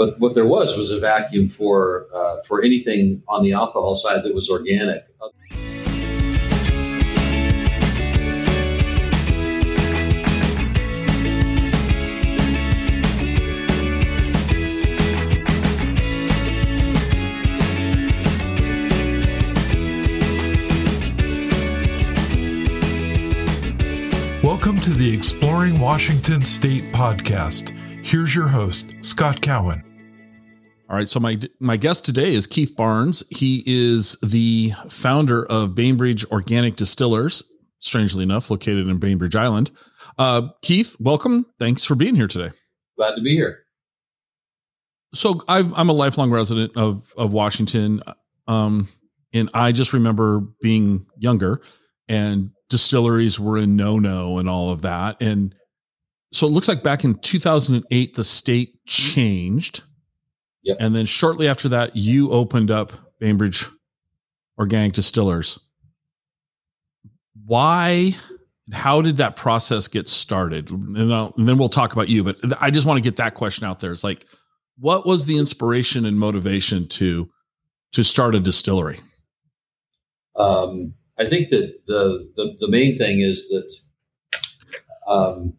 but what there was was a vacuum for uh, for anything on the alcohol side that was organic. Welcome to the Exploring Washington State podcast. Here's your host, Scott Cowan. All right, so my my guest today is Keith Barnes. He is the founder of Bainbridge Organic Distillers, strangely enough, located in Bainbridge Island. Uh, Keith, welcome. Thanks for being here today. Glad to be here. So i am a lifelong resident of of Washington, um, and I just remember being younger and distilleries were a no no and all of that. And so it looks like back in 2008 the state changed Yep. And then shortly after that, you opened up Bainbridge Organic Distillers. Why? How did that process get started? And, and then we'll talk about you. But I just want to get that question out there. It's like, what was the inspiration and motivation to to start a distillery? Um, I think that the, the the main thing is that um,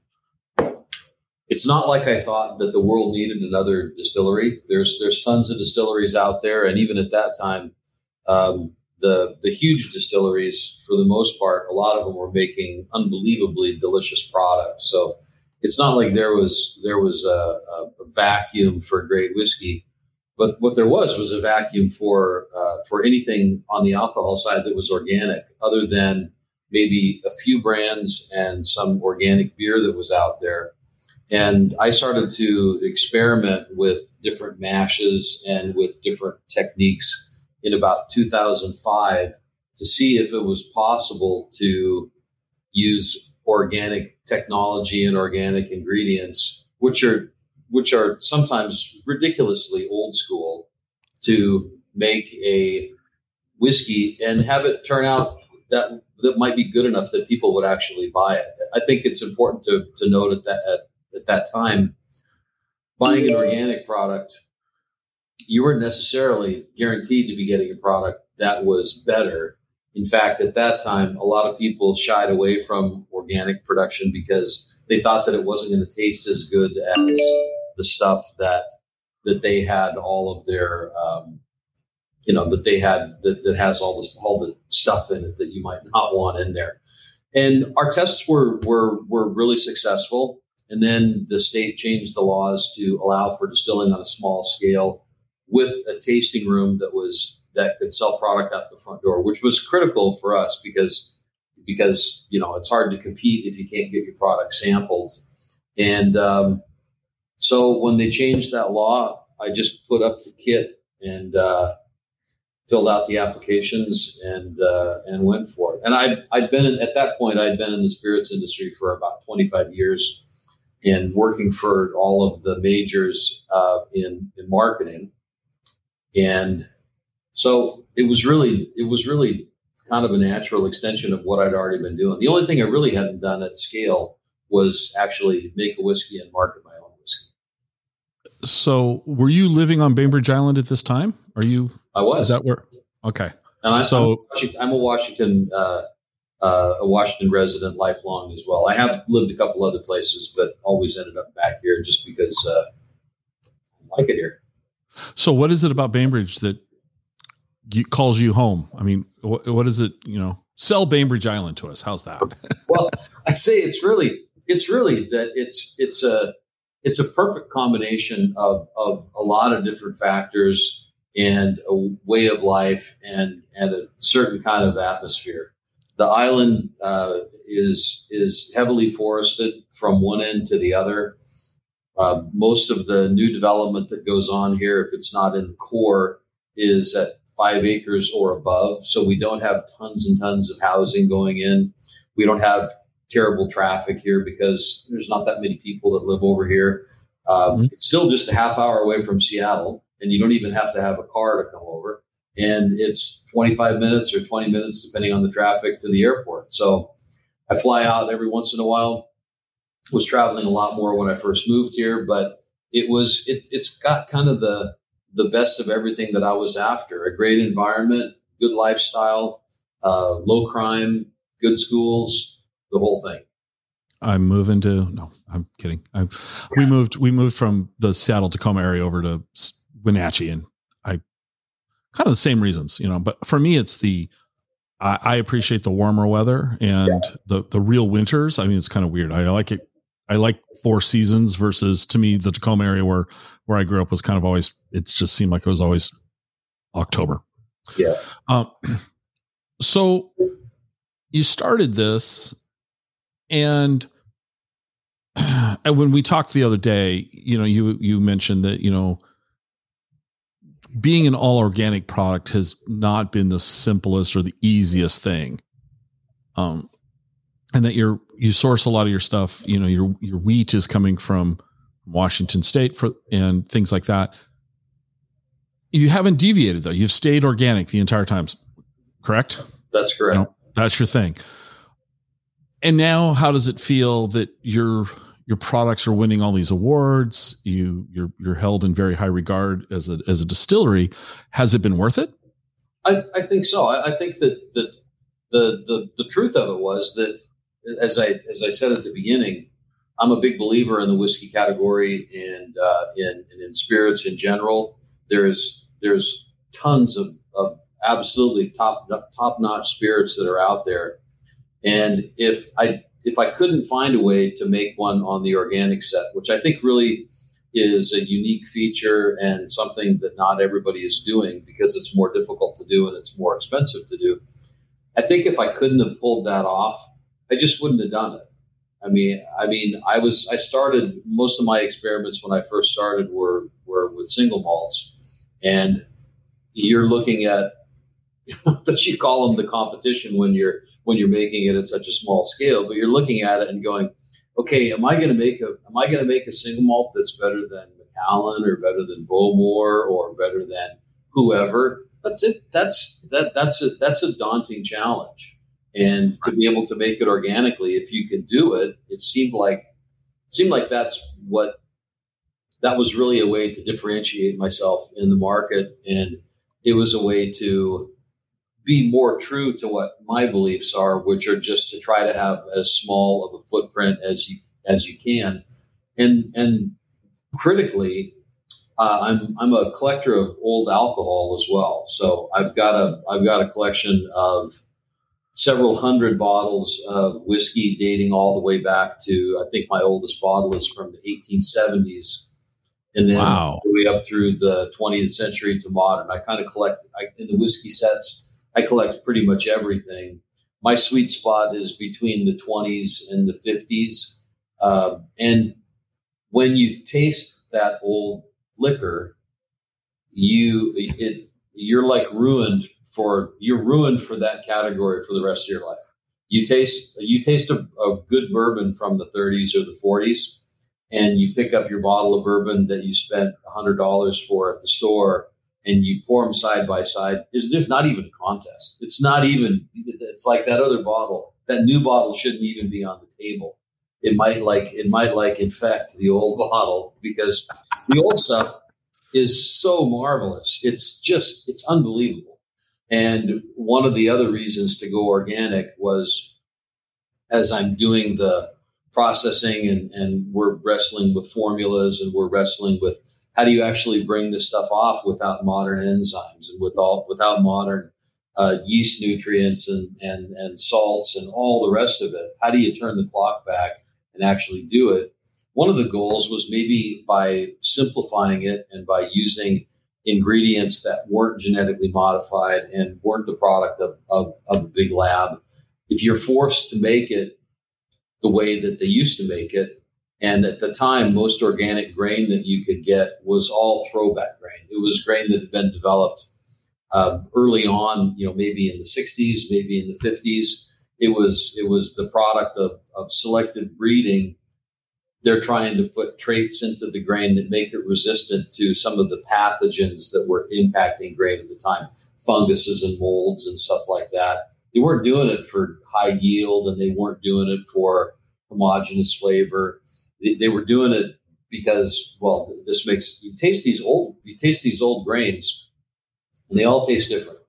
it's not like I thought that the world needed another distillery. There's there's tons of distilleries out there, and even at that time, um, the the huge distilleries, for the most part, a lot of them were making unbelievably delicious products. So it's not like there was there was a, a, vacuum for great whiskey, but what there was was a vacuum for uh, for anything on the alcohol side that was organic, other than maybe a few brands and some organic beer that was out there and I started to experiment with different mashes and with different techniques in about 2005 to see if it was possible to use organic technology and organic ingredients, which are which are sometimes ridiculously old school, to make a whiskey and have it turn out that that might be good enough that people would actually buy it. I think it's important to to note at that at at that time, buying an organic product, you weren't necessarily guaranteed to be getting a product that was better. In fact, at that time, a lot of people shied away from organic production because they thought that it wasn't going to taste as good as the stuff that that they had all of their um, you know that they had that, that has all this all the stuff in it that you might not want in there. And our tests were were were really successful and then the state changed the laws to allow for distilling on a small scale with a tasting room that was that could sell product out the front door, which was critical for us because because you know it's hard to compete if you can't get your product sampled. And um, so when they changed that law, I just put up the kit and uh, filled out the applications and uh, and went for it. And I I'd been in, at that point I'd been in the spirits industry for about 25 years in working for all of the majors uh, in, in marketing. And so it was really, it was really kind of a natural extension of what I'd already been doing. The only thing I really hadn't done at scale was actually make a whiskey and market my own whiskey. So were you living on Bainbridge Island at this time? Are you? I was. Is that where? Okay. And I, so I'm a Washington uh, uh, a Washington resident lifelong as well. I have lived a couple other places, but always ended up back here just because uh, I like it here. So, what is it about Bainbridge that calls you home? I mean, what, what is it? You know, sell Bainbridge Island to us. How's that? well, I'd say it's really it's really that it's it's a it's a perfect combination of of a lot of different factors and a way of life and and a certain kind of atmosphere. The island uh, is is heavily forested from one end to the other. Uh, most of the new development that goes on here, if it's not in the core, is at five acres or above. So we don't have tons and tons of housing going in. We don't have terrible traffic here because there's not that many people that live over here. Um, mm-hmm. It's still just a half hour away from Seattle, and you don't even have to have a car to come over and it's 25 minutes or 20 minutes, depending on the traffic, to the airport. So I fly out every once in a while. Was traveling a lot more when I first moved here, but it was it, it's got kind of the the best of everything that I was after: a great environment, good lifestyle, uh, low crime, good schools, the whole thing. I'm moving to no, I'm kidding. I, we moved we moved from the Seattle Tacoma area over to Wenatchee, and kind of the same reasons, you know. But for me, it's the I, I appreciate the warmer weather and yeah. the the real winters. I mean, it's kind of weird. I like it. I like four seasons versus to me the Tacoma area where where I grew up was kind of always. It just seemed like it was always October. Yeah. Um, so you started this and and when we talked the other day you know you you mentioned that you know being an all organic product has not been the simplest or the easiest thing. Um and that you're you source a lot of your stuff you know your your wheat is coming from washington state for and things like that. You haven't deviated though. You've stayed organic the entire time correct? That's correct. You know, that's your thing. And now how does it feel that your your products are winning all these awards. You you're you're held in very high regard as a as a distillery. Has it been worth it? I, I think so. I, I think that that the, the the truth of it was that as i as i said at the beginning i'm a big believer in the whiskey category and uh, in, and in spirits in general. There's there's tons of, of absolutely top top notch spirits that are out there. And if I if I couldn't find a way to make one on the organic set, which I think really is a unique feature and something that not everybody is doing because it's more difficult to do and it's more expensive to do. I think if I couldn't have pulled that off, I just wouldn't have done it. I mean, I mean, I was I started most of my experiments when I first started were were with single malts, and you're looking at, but you call them the competition when you're when you're making it at such a small scale. But you're looking at it and going, okay, am I going to make a am I going to make a single malt that's better than Macallan or better than Bowmore or better than whoever? That's it. That's that that's a that's a daunting challenge. And to be able to make it organically, if you can do it, it seemed like it seemed like that's what that was really a way to differentiate myself in the market and it was a way to be more true to what my beliefs are, which are just to try to have as small of a footprint as you as you can, and and critically, uh, I'm I'm a collector of old alcohol as well. So I've got a I've got a collection of several hundred bottles of whiskey dating all the way back to I think my oldest bottle is from the 1870s and then wow. way up through the 20th century to modern. I kind of collect I, in the whiskey sets. I collect pretty much everything. My sweet spot is between the 20s and the 50s. Uh, and when you taste that old liquor, you it you're like ruined for you're ruined for that category for the rest of your life. You taste you taste a, a good bourbon from the 30s or the 40s, and you pick up your bottle of bourbon that you spent hundred dollars for at the store, and you pour them side by side, there's, there's not even a contest. It's not even, it's like that other bottle. That new bottle shouldn't even be on the table. It might like, it might like infect the old bottle because the old stuff is so marvelous. It's just, it's unbelievable. And one of the other reasons to go organic was as I'm doing the processing and, and we're wrestling with formulas and we're wrestling with how do you actually bring this stuff off without modern enzymes and with all, without modern uh, yeast nutrients and, and, and salts and all the rest of it? How do you turn the clock back and actually do it? One of the goals was maybe by simplifying it and by using ingredients that weren't genetically modified and weren't the product of, of, of a big lab. If you're forced to make it the way that they used to make it, and at the time, most organic grain that you could get was all throwback grain. It was grain that had been developed uh, early on, you know, maybe in the 60s, maybe in the 50s. It was it was the product of, of selective breeding. They're trying to put traits into the grain that make it resistant to some of the pathogens that were impacting grain at the time, funguses and molds and stuff like that. They weren't doing it for high yield and they weren't doing it for homogenous flavor they, they were doing it because well, this makes you taste these old you taste these old grains, and they all taste different.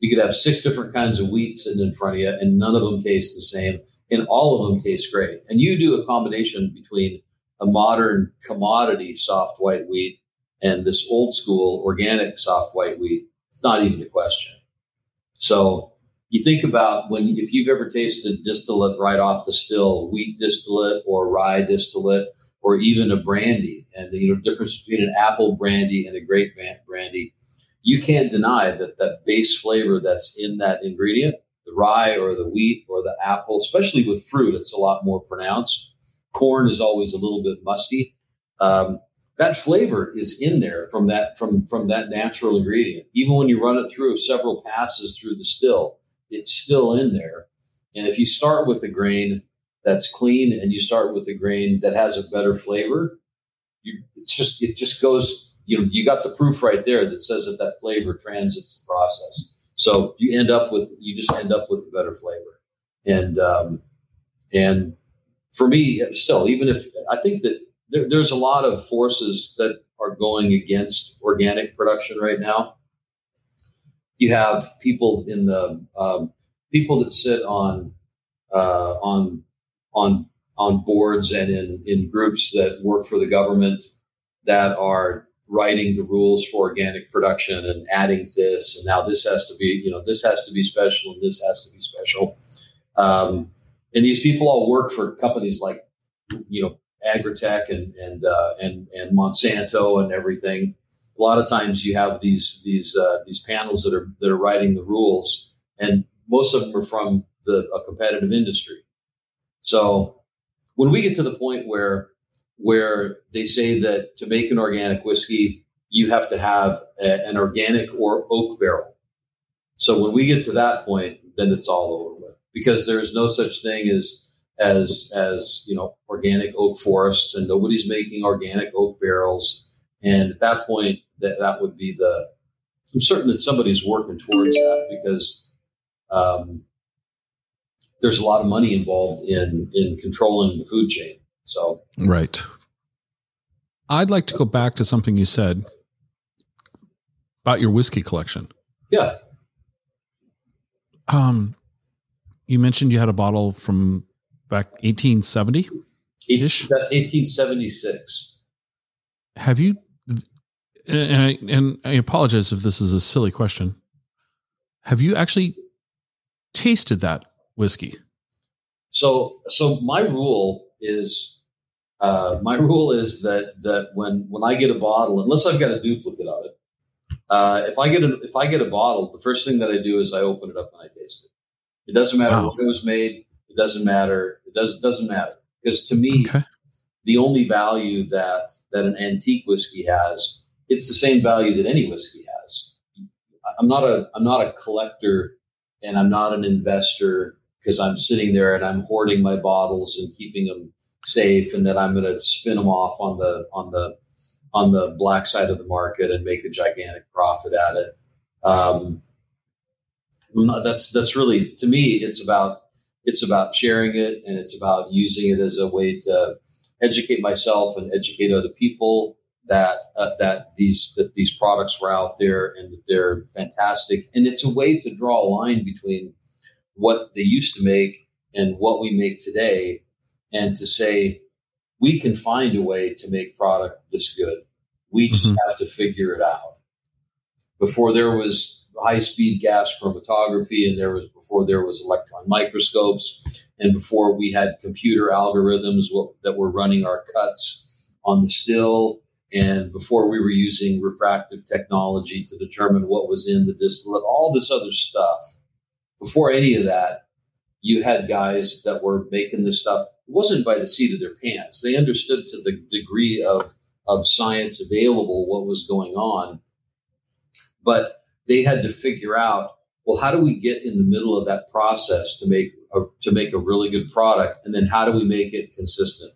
You could have six different kinds of wheat sitting in front of you, and none of them taste the same, and all of them taste great. And you do a combination between a modern commodity soft white wheat and this old school organic soft white wheat. It's not even a question. So you think about when if you've ever tasted distillate right off the still, wheat distillate or rye distillate, or even a brandy, and the you know difference between an apple brandy and a grape brandy you can't deny that that base flavor that's in that ingredient, the rye or the wheat or the apple, especially with fruit, it's a lot more pronounced. Corn is always a little bit musty. Um, that flavor is in there from that from from that natural ingredient. Even when you run it through several passes through the still, it's still in there. And if you start with a grain that's clean and you start with a grain that has a better flavor, you it's just it just goes you know you got the proof right there that says that that flavor transits the process. So you end up with you just end up with a better flavor, and um, and for me still even if I think that there, there's a lot of forces that are going against organic production right now. You have people in the um, people that sit on uh, on on on boards and in in groups that work for the government that are writing the rules for organic production and adding this and now this has to be you know this has to be special and this has to be special. Um, and these people all work for companies like you know agritech and and uh, and and monsanto and everything a lot of times you have these these uh, these panels that are that are writing the rules and most of them are from the a competitive industry so when we get to the point where where they say that to make an organic whiskey, you have to have a, an organic or oak barrel. So when we get to that point, then it's all over with because there is no such thing as as as you know organic oak forests, and nobody's making organic oak barrels. And at that point, that that would be the. I'm certain that somebody's working towards that because um, there's a lot of money involved in in controlling the food chain. So right. I'd like to go back to something you said about your whiskey collection. Yeah. Um, you mentioned you had a bottle from back 1870 ish. 1876. Have you? And I, and I apologize if this is a silly question. Have you actually tasted that whiskey? So, so my rule is uh, my rule is that that when when I get a bottle, unless I've got a duplicate of it, uh, if I get a if I get a bottle, the first thing that I do is I open it up and I taste it. It doesn't matter wow. when it was made. It doesn't matter. It does doesn't matter because to me, okay. the only value that that an antique whiskey has, it's the same value that any whiskey has. I'm not a I'm not a collector and I'm not an investor because I'm sitting there and I'm hoarding my bottles and keeping them safe, and then I'm going to spin them off on the on the on the black side of the market and make a gigantic profit at it. Um, that's that's really to me, it's about it's about sharing it, and it's about using it as a way to educate myself and educate other people that uh, that these that these products were out there and that they're fantastic and it's a way to draw a line between what they used to make and what we make today, and to say we can find a way to make product this good. We just mm-hmm. have to figure it out. Before there was high speed gas chromatography, and there was before there was electron microscopes, and before we had computer algorithms that were running our cuts on the still, and before we were using refractive technology to determine what was in the distillate, all this other stuff before any of that, you had guys that were making this stuff. It wasn't by the seat of their pants. They understood to the degree of, of science available what was going on. But they had to figure out, well, how do we get in the middle of that process to make a, to make a really good product? And then how do we make it consistent?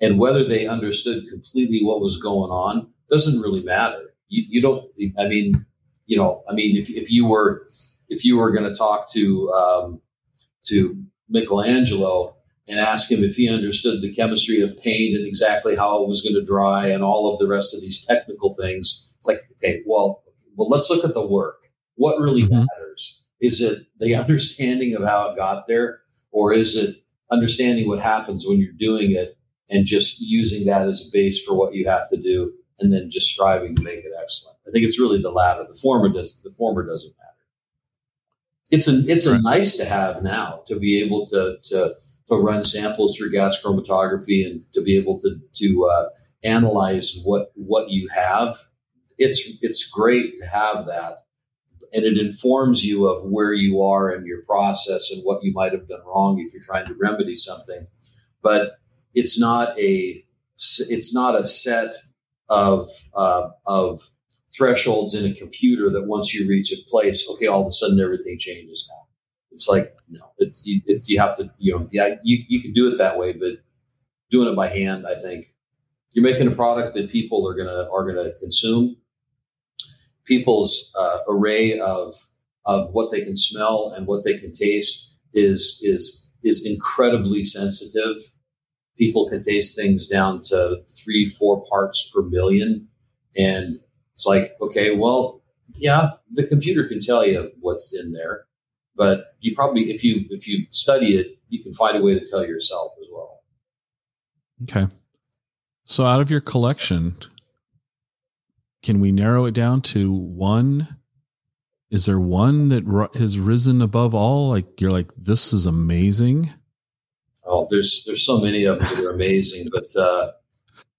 And whether they understood completely what was going on doesn't really matter. You, you don't, I mean, you know, I mean, if, if you were, if you were going to talk to um, to Michelangelo, and ask him if he understood the chemistry of paint and exactly how it was going to dry and all of the rest of these technical things. It's like, okay, well, well, let's look at the work. What really mm-hmm. matters? Is it the understanding of how it got there, or is it understanding what happens when you're doing it and just using that as a base for what you have to do, and then just striving to make it excellent? I think it's really the latter. The former does. The former doesn't matter. It's a it's a nice to have now to be able to to to run samples through gas chromatography and to be able to to uh, analyze what what you have. It's it's great to have that, and it informs you of where you are in your process and what you might have done wrong if you're trying to remedy something. But it's not a it's not a set of uh, of thresholds in a computer that once you reach a place, okay, all of a sudden everything changes now. It's like no, it's you, it, you have to you know yeah you you can do it that way, but doing it by hand, I think you're making a product that people are gonna are gonna consume. People's uh, array of of what they can smell and what they can taste is is is incredibly sensitive. People can taste things down to three, four parts per million, and it's like, okay, well, yeah, the computer can tell you what's in there, but you probably, if you if you study it, you can find a way to tell yourself as well. Okay. So, out of your collection, can we narrow it down to one? Is there one that has risen above all? Like you're like, this is amazing. Oh, there's there's so many of them that are amazing, but uh,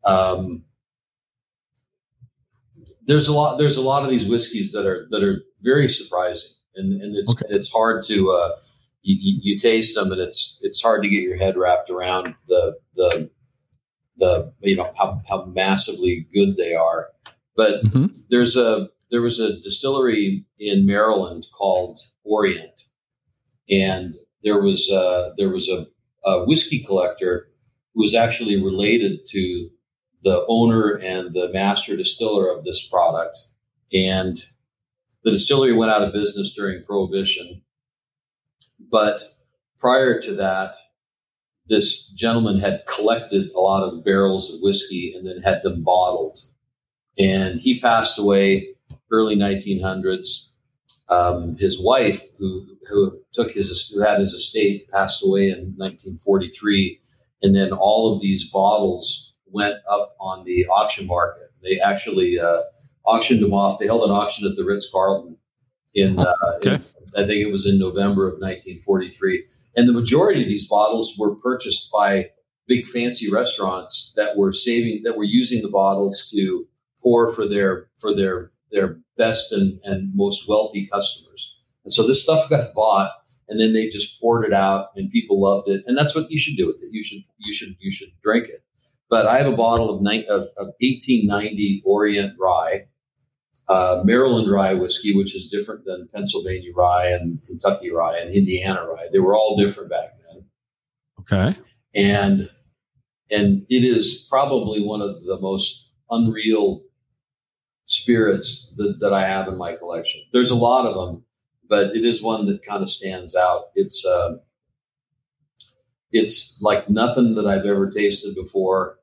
um, there's a lot there's a lot of these whiskeys that are that are very surprising and and it's okay. it's hard to uh, you, you, taste them and it's it's hard to get your head wrapped around the the the you know how, how massively good they are but mm-hmm. there's a there was a distillery in Maryland called Orient and there was uh, there was a, a whiskey collector who was actually related to the owner and the master distiller of this product. And the distillery went out of business during Prohibition. But prior to that, this gentleman had collected a lot of barrels of whiskey and then had them bottled. And he passed away early 1900s. Um, his wife, who who took his who had his estate, passed away in 1943, and then all of these bottles went up on the auction market. They actually uh, auctioned them off. They held an auction at the Ritz Carlton in, uh, okay. in, I think it was in November of 1943. And the majority of these bottles were purchased by big fancy restaurants that were saving that were using the bottles to pour for their for their their best and, and most wealthy customers. And so this stuff got bought and then they just poured it out and people loved it. And that's what you should do with it. You should you should you should drink it. But I have a bottle of, ni- of, of 1890 Orient Rye, uh, Maryland Rye whiskey, which is different than Pennsylvania Rye and Kentucky Rye and Indiana Rye. They were all different back then. Okay. And and it is probably one of the most unreal spirits that, that I have in my collection. There's a lot of them, but it is one that kind of stands out. It's uh, it's like nothing that I've ever tasted before,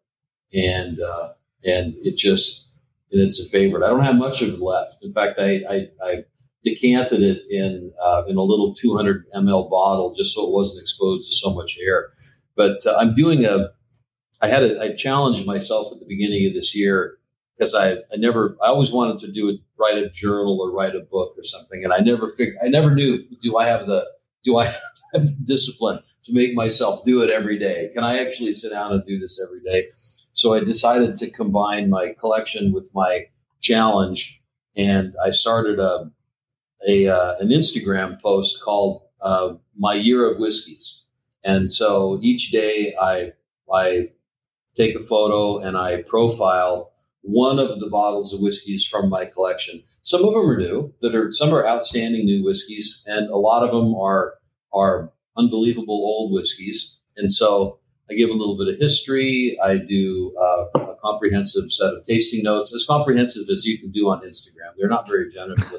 and uh, and it just and it's a favorite. I don't have much of it left. In fact, I I, I decanted it in uh, in a little 200 ml bottle just so it wasn't exposed to so much air. But uh, I'm doing a. I had a, I challenged myself at the beginning of this year because I, I never I always wanted to do it write a journal or write a book or something and I never figured I never knew do I have the do I have the discipline to make myself do it every day. Can I actually sit down and do this every day? So I decided to combine my collection with my challenge, and I started a, a uh, an Instagram post called uh, "My Year of Whiskeys." And so each day I I take a photo and I profile one of the bottles of whiskeys from my collection. Some of them are new, that are some are outstanding new whiskeys, and a lot of them are are unbelievable old whiskeys. And so I give a little bit of history. I do uh, a comprehensive set of tasting notes, as comprehensive as you can do on Instagram. They're not very generous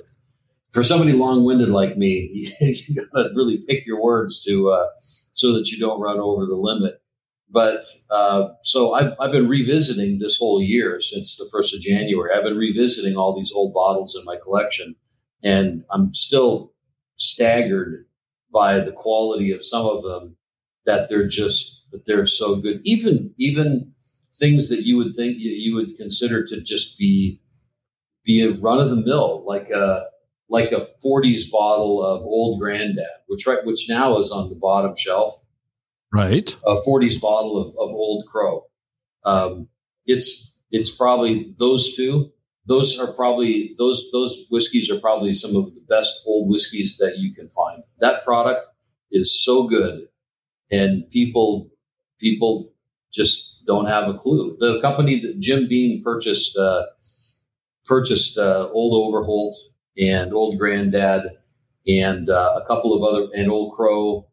for somebody long-winded like me, you got to really pick your words to uh, so that you don't run over the limit. But uh, so I've, I've been revisiting this whole year since the first of January. I've been revisiting all these old bottles in my collection, and I'm still staggered by the quality of some of them. That they're just that they're so good. Even even things that you would think you, you would consider to just be be a run of the mill, like a like a 40s bottle of Old Granddad, which right which now is on the bottom shelf. Right. A 40s bottle of, of Old Crow. Um, it's it's probably those two. Those are probably those those whiskeys are probably some of the best old whiskeys that you can find. That product is so good, and people people just don't have a clue. The company that Jim Beam purchased uh, purchased uh, Old Overholt and Old Granddad and uh, a couple of other and Old Crow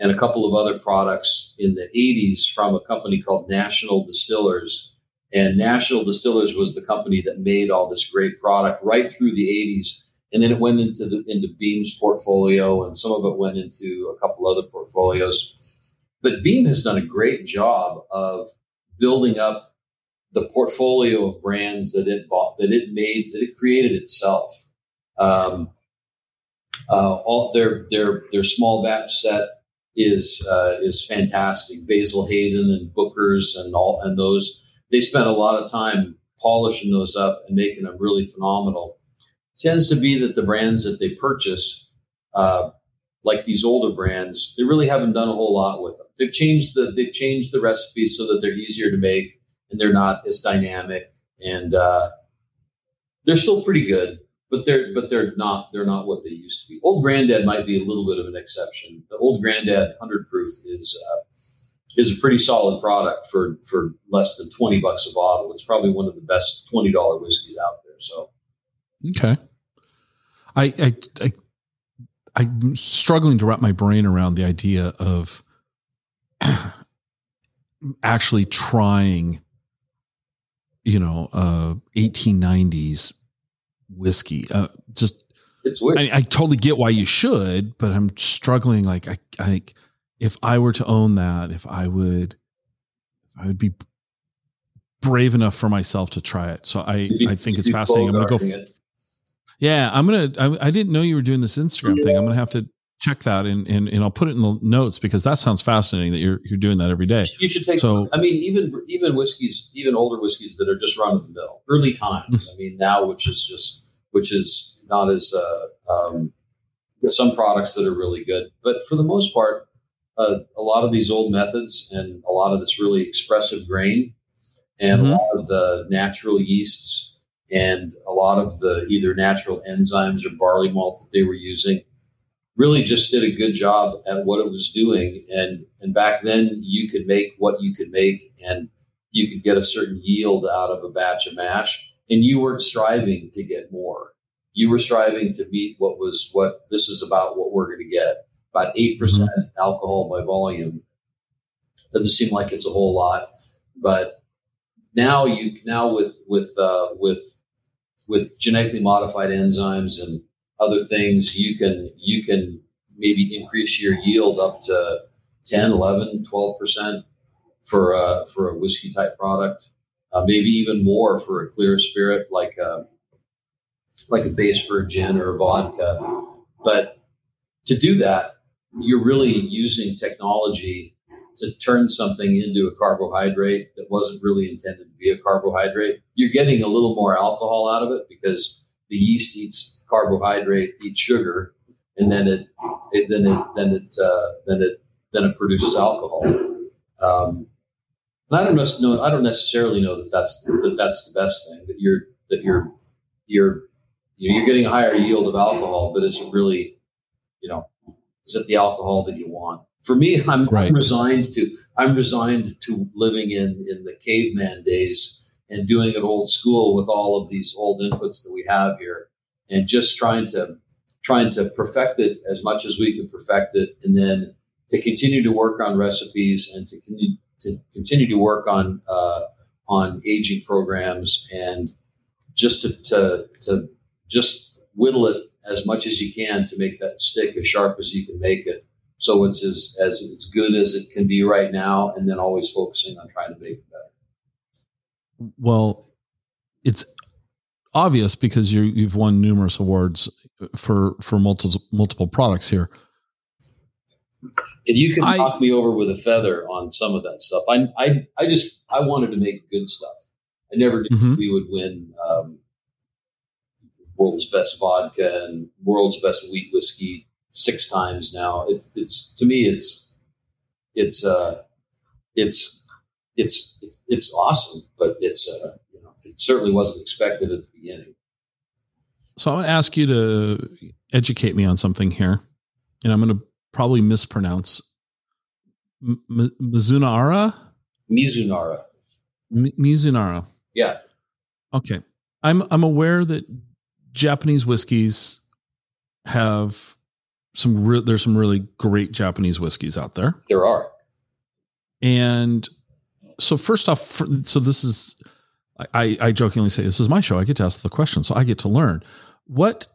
and a couple of other products in the 80s from a company called National Distillers. And National Distillers was the company that made all this great product right through the 80s. And then it went into the into Beam's portfolio, and some of it went into a couple other portfolios. But Beam has done a great job of building up the portfolio of brands that it bought, that it made, that it created itself. Um, uh, all their their their small batch set is uh, is fantastic. Basil Hayden and Booker's and all and those they spent a lot of time polishing those up and making them really phenomenal. tends to be that the brands that they purchase, uh, like these older brands, they really haven't done a whole lot with them. They've changed the they've changed the recipes so that they're easier to make and they're not as dynamic and uh, they're still pretty good but they're but they're not they're not what they used to be. Old Granddad might be a little bit of an exception. The Old Granddad hundred proof is uh, is a pretty solid product for for less than twenty bucks a bottle. It's probably one of the best twenty dollar whiskeys out there. So okay, I I. I I'm struggling to wrap my brain around the idea of actually trying, you know, uh, 1890s whiskey. Uh, just it's weird. I, I, totally get why you should, but I'm struggling. Like I, I, if I were to own that, if I would, if I would be brave enough for myself to try it. So I, I think it's fascinating. I'm gonna go. F- yeah, I'm gonna. I, I, didn't know you were doing this Instagram yeah. thing. I'm gonna have to check that and, and and I'll put it in the notes because that sounds fascinating that you're you're doing that every day. You should take. So I mean, even even whiskeys, even older whiskeys that are just run of the mill, early times. Mm-hmm. I mean, now which is just which is not as uh, um, some products that are really good, but for the most part, uh, a lot of these old methods and a lot of this really expressive grain and mm-hmm. a lot of the natural yeasts and a lot of the either natural enzymes or barley malt that they were using really just did a good job at what it was doing. And and back then you could make what you could make and you could get a certain yield out of a batch of mash and you weren't striving to get more. You were striving to meet what was what this is about what we're going to get. About 8% mm-hmm. alcohol by volume. Doesn't seem like it's a whole lot, but now you now with with uh, with with genetically modified enzymes and other things, you can you can maybe increase your yield up to 10, 11, 12% for a, for a whiskey type product. Uh, maybe even more for a clear spirit like a like a base for a gin or a vodka. But to do that, you're really using technology to turn something into a carbohydrate that wasn't really intended to be a carbohydrate. You're getting a little more alcohol out of it because the yeast eats carbohydrate eats sugar, and then it, it then it then it uh, then it then it produces alcohol. Um, and I don't know. I don't necessarily know that that's that that's the best thing. That you're that you're you're you're getting a higher yield of alcohol, but is it really, you know, is it the alcohol that you want? For me, I'm, right. I'm resigned to I'm resigned to living in in the caveman days and doing it old school with all of these old inputs that we have here and just trying to trying to perfect it as much as we can perfect it, and then to continue to work on recipes and to continue to continue to work on uh, on aging programs and just to, to, to just whittle it as much as you can to make that stick as sharp as you can make it. So it's as, as as good as it can be right now, and then always focusing on trying to make it better. Well, it's obvious because you you've won numerous awards for for multiple multiple products here. And you can I- knock me over with a feather on some of that stuff. I I I just I wanted to make good stuff. I never knew Mhm. we would win um, world's best vodka and world's best wheat whiskey six times now. It, it's to me, it's it's uh, it's it's it's it's awesome, but it's uh, you know, it certainly wasn't expected at the beginning. So I want to ask you to educate me on something here, and I'm going to probably mispronounce M- M- Mizunara. Mizunara, M- Mizunara. yeah, Okay, I'm I'm aware that Japanese whiskeys have some. Re- there's some really great Japanese whiskeys out there. there are. And so first off, so this is, I, I jokingly say this is my show. I get to ask the question, so I get to learn. What,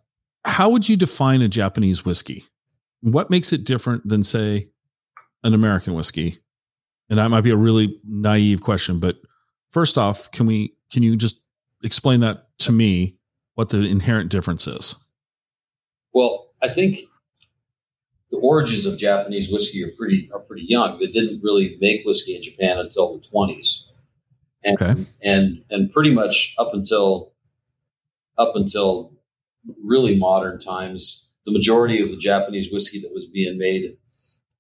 how would you define a Japanese whiskey? What makes it different than say an American whiskey? And that might be a really naive question, but first off, can we, can you just explain that to me? What the inherent difference is? Well, I think the origins of Japanese whiskey are pretty are pretty young. They didn't really make whiskey in Japan until the twenties, and Okay. and and pretty much up until up until really modern times, the majority of the Japanese whiskey that was being made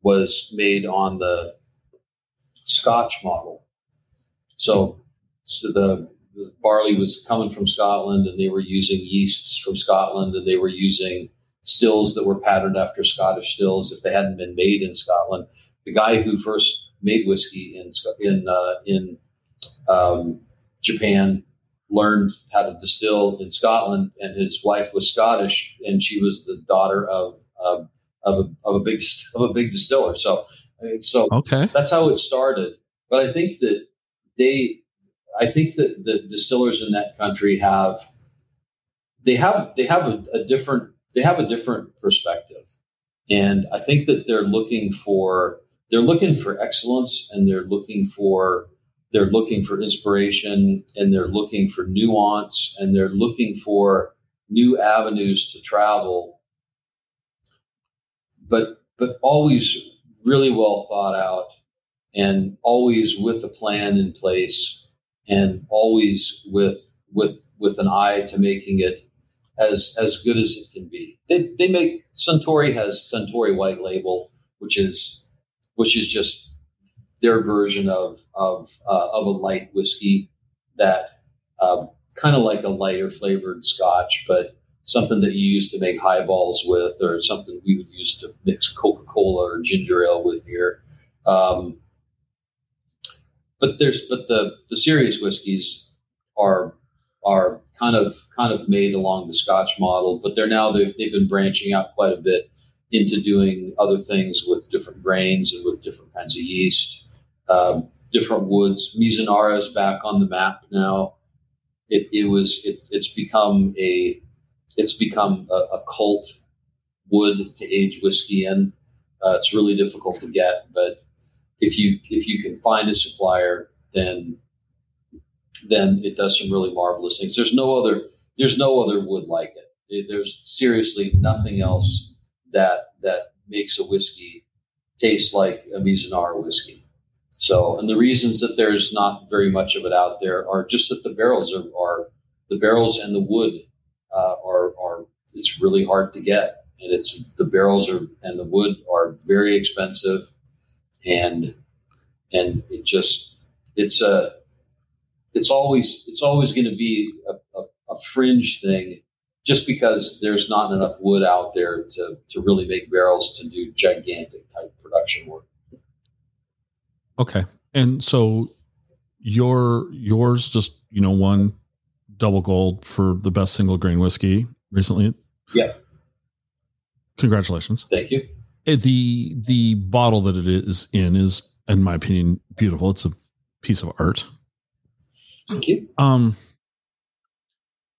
was made on the Scotch model. So, so the, the barley was coming from Scotland, and they were using yeasts from Scotland, and they were using stills that were patterned after Scottish stills if they hadn't been made in Scotland. The guy who first made whiskey in in uh, in um, Japan learned how to distill in Scotland, and his wife was Scottish, and she was the daughter of of of a, of a big of a big distiller. So so Okay. that's how it started. But I think that they, I think that the distillers in that country have, they have, they have a, a different, they have a different perspective, and I think that they're looking for, they're looking for excellence, and they're looking for, they're looking for inspiration, and they're looking for nuance, and they're looking for new avenues to travel. But but always really well thought out and always with a plan in place and always with with with an eye to making it as as good as it can be. They they make Suntory has Suntory White Label, which is which is just their version of of uh, of a light whiskey that uh, kind of like a lighter flavored Scotch, but something that you use to make highballs with, or something we would use to mix Coca Cola or ginger ale with here. Um, but there's but the the serious whiskeys are are kind of kind of made along the Scotch model, but they're now they've, they've been branching out quite a bit into doing other things with different grains and with different kinds of yeast, um, different woods. Mizunara is back on the map now. It, it was it, it's become a it's become a, a cult wood to age whiskey in. Uh, it's really difficult to get, but if you if you can find a supplier, then then it does some really marvelous things. There's no other there's no other wood like it. There's seriously nothing else that that makes a whiskey taste like a Mizunara whiskey. So, and the reasons that there's not very much of it out there are just that the barrels are, are the barrels and the wood uh, are are it's really hard to get, and it's the barrels are and the wood are very expensive, and and it just it's a it's always it's always going to be a, a, a fringe thing just because there's not enough wood out there to to really make barrels to do gigantic type production work. Okay. And so your yours just, you know, won double gold for the best single grain whiskey recently. Yeah. Congratulations. Thank you. The the bottle that it is in is in my opinion beautiful. It's a piece of art. Thank you. Um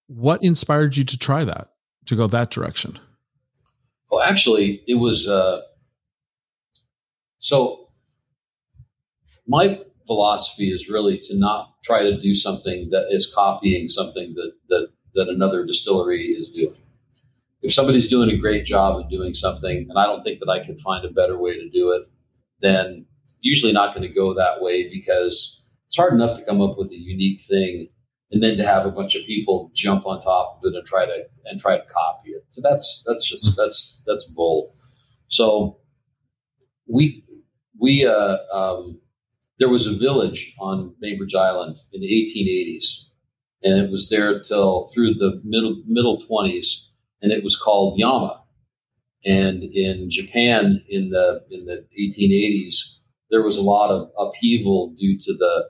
what inspired you to try that? to go that direction? Well, actually, it was uh, so. My philosophy is really to not try to do something that is copying something that that that another distillery is doing. If somebody's doing a great job of doing something, and I don't think that I can find a better way to do it, then usually not going to go that way because it's hard enough to come up with a unique thing and then to have a bunch of people jump on top of it and try to and try to copy it. So that's that's just hmm. that's that's bull. So we we uh, um, there was a village on Bainbridge Island in the 1880s, and it was there till through the middle middle 20s, and it was called Yama. And in Japan in the in the 1880s, there was a lot of upheaval due to the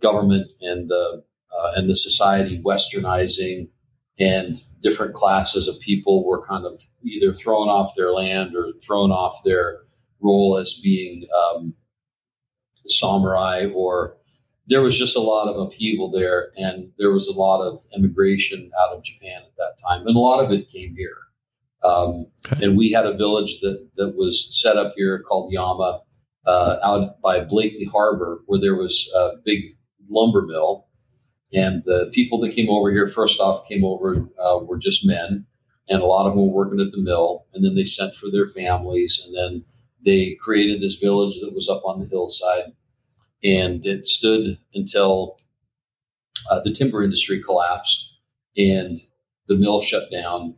government and the uh, and the society westernizing, and different classes of people were kind of either thrown off their land or thrown off their role as being um, samurai or there was just a lot of upheaval there and there was a lot of immigration out of japan at that time and a lot of it came here um, okay. and we had a village that, that was set up here called yama uh, out by blakely harbor where there was a big lumber mill and the people that came over here first off came over uh, were just men and a lot of them were working at the mill and then they sent for their families and then they created this village that was up on the hillside, and it stood until uh, the timber industry collapsed and the mill shut down.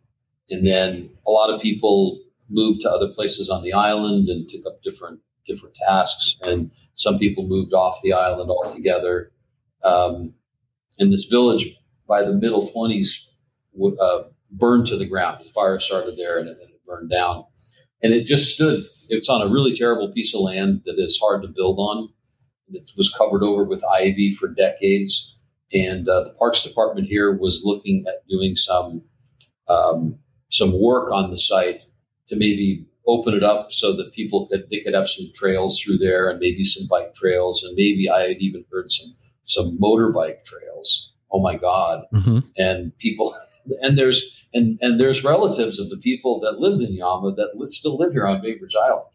And then a lot of people moved to other places on the island and took up different different tasks. And some people moved off the island altogether. Um, and this village, by the middle twenties, uh, burned to the ground. The fire started there and it, and it burned down and it just stood. It's on a really terrible piece of land that is hard to build on. It was covered over with ivy for decades, and uh, the Parks Department here was looking at doing some um, some work on the site to maybe open it up so that people could they could have some trails through there and maybe some bike trails and maybe I had even heard some some motorbike trails. Oh my God! Mm-hmm. And people and there's and and there's relatives of the people that lived in Yama that still live here on Bainbridge Island,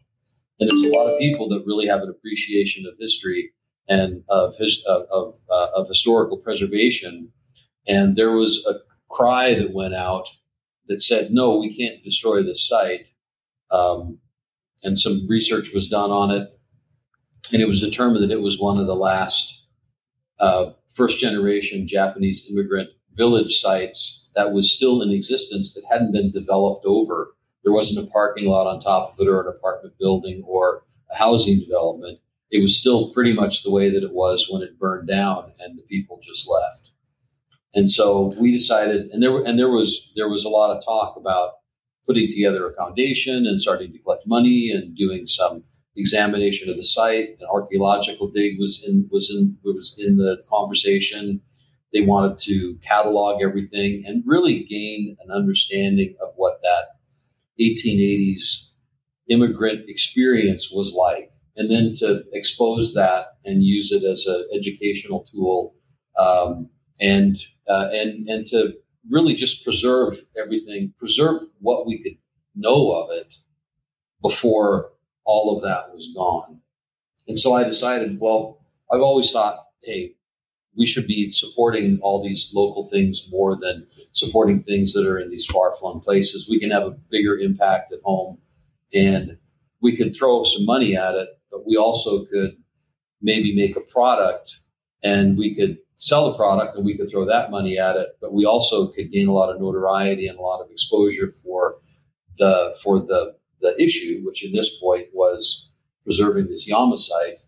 and there's a lot of people that really have an appreciation of history and of his, of of, uh, of historical preservation. And there was a cry that went out that said, "No, we can't destroy this site." Um, and some research was done on it, and it was determined that it was one of the last uh, first generation Japanese immigrant village sites that was still in existence that hadn't been developed over. There wasn't a parking lot on top of it or an apartment building or a housing development. It was still pretty much the way that it was when it burned down and the people just left. And so we decided, and there and there was there was a lot of talk about putting together a foundation and starting to collect money and doing some examination of the site. An archaeological dig was in was in was in the conversation. They wanted to catalog everything and really gain an understanding of what that 1880s immigrant experience was like, and then to expose that and use it as an educational tool, um, and uh, and and to really just preserve everything, preserve what we could know of it before all of that was gone. And so I decided, well, I've always thought, hey, we should be supporting all these local things more than supporting things that are in these far flung places. We can have a bigger impact at home and we could throw some money at it, but we also could maybe make a product and we could sell the product and we could throw that money at it, but we also could gain a lot of notoriety and a lot of exposure for the for the the issue, which in this point was preserving this Yama site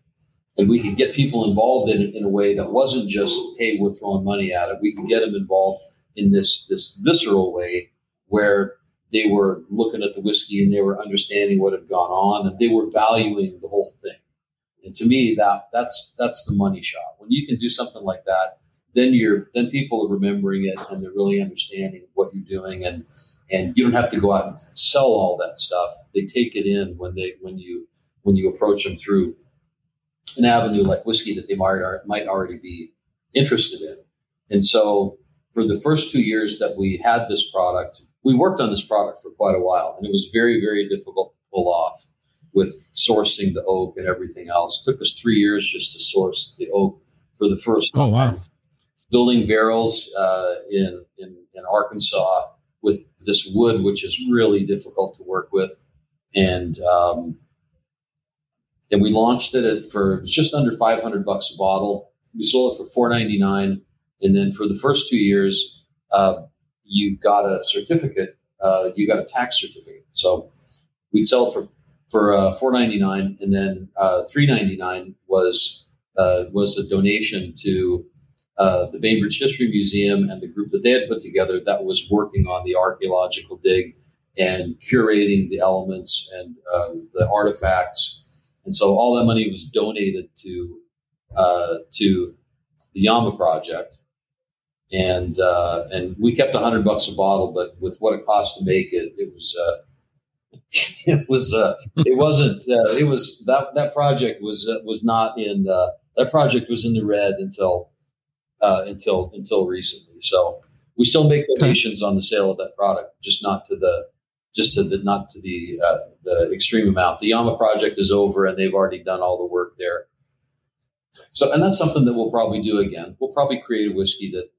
and we could get people involved in it in a way that wasn't just hey we're throwing money at it. We could get them involved in this this visceral way where they were looking at the whiskey and they were understanding what had gone on and they were valuing the whole thing. And to me that that's that's the money shot. When you can do something like that then you're then people are remembering it and they're really understanding what you're doing and and you don't have to go out and sell all that stuff they take it in when they when you when you approach them through an avenue like whiskey that they might, might already be interested in. And so for the first two years that we had this product, we worked on this product for quite a while, and it was very, very difficult to pull off with sourcing the oak and everything else. It took us three years just to source the oak for the first time. Oh wow! Building barrels uh, in, in in Arkansas with this wood, which is really difficult to work with, and um, and we launched it at, for it was just under five hundred bucks a bottle. We sold it for four ninety nine, and then for the first two years, uh, you got a certificate. Uh, you got a tax certificate. So we'd sell it for for uh, four ninety nine, and then uh, three ninety nine was uh, was a donation to uh, the Bainbridge History Museum and the group that they had put together that was working on the archaeological dig and curating the elements and uh, the artifacts. And so all that money was donated to uh, to the Yama project, and uh, and we kept a hundred bucks a bottle, but with what it cost to make it, it was uh, it was uh, it wasn't uh, it was that that project was uh, was not in uh, that project was in the red until uh, until until recently. So we still make donations on the sale of that product, just not to the just to the not to the uh, the extreme amount. The Yama project is over, and they've already done all the work there. So, and that's something that we'll probably do again. We'll probably create a whiskey that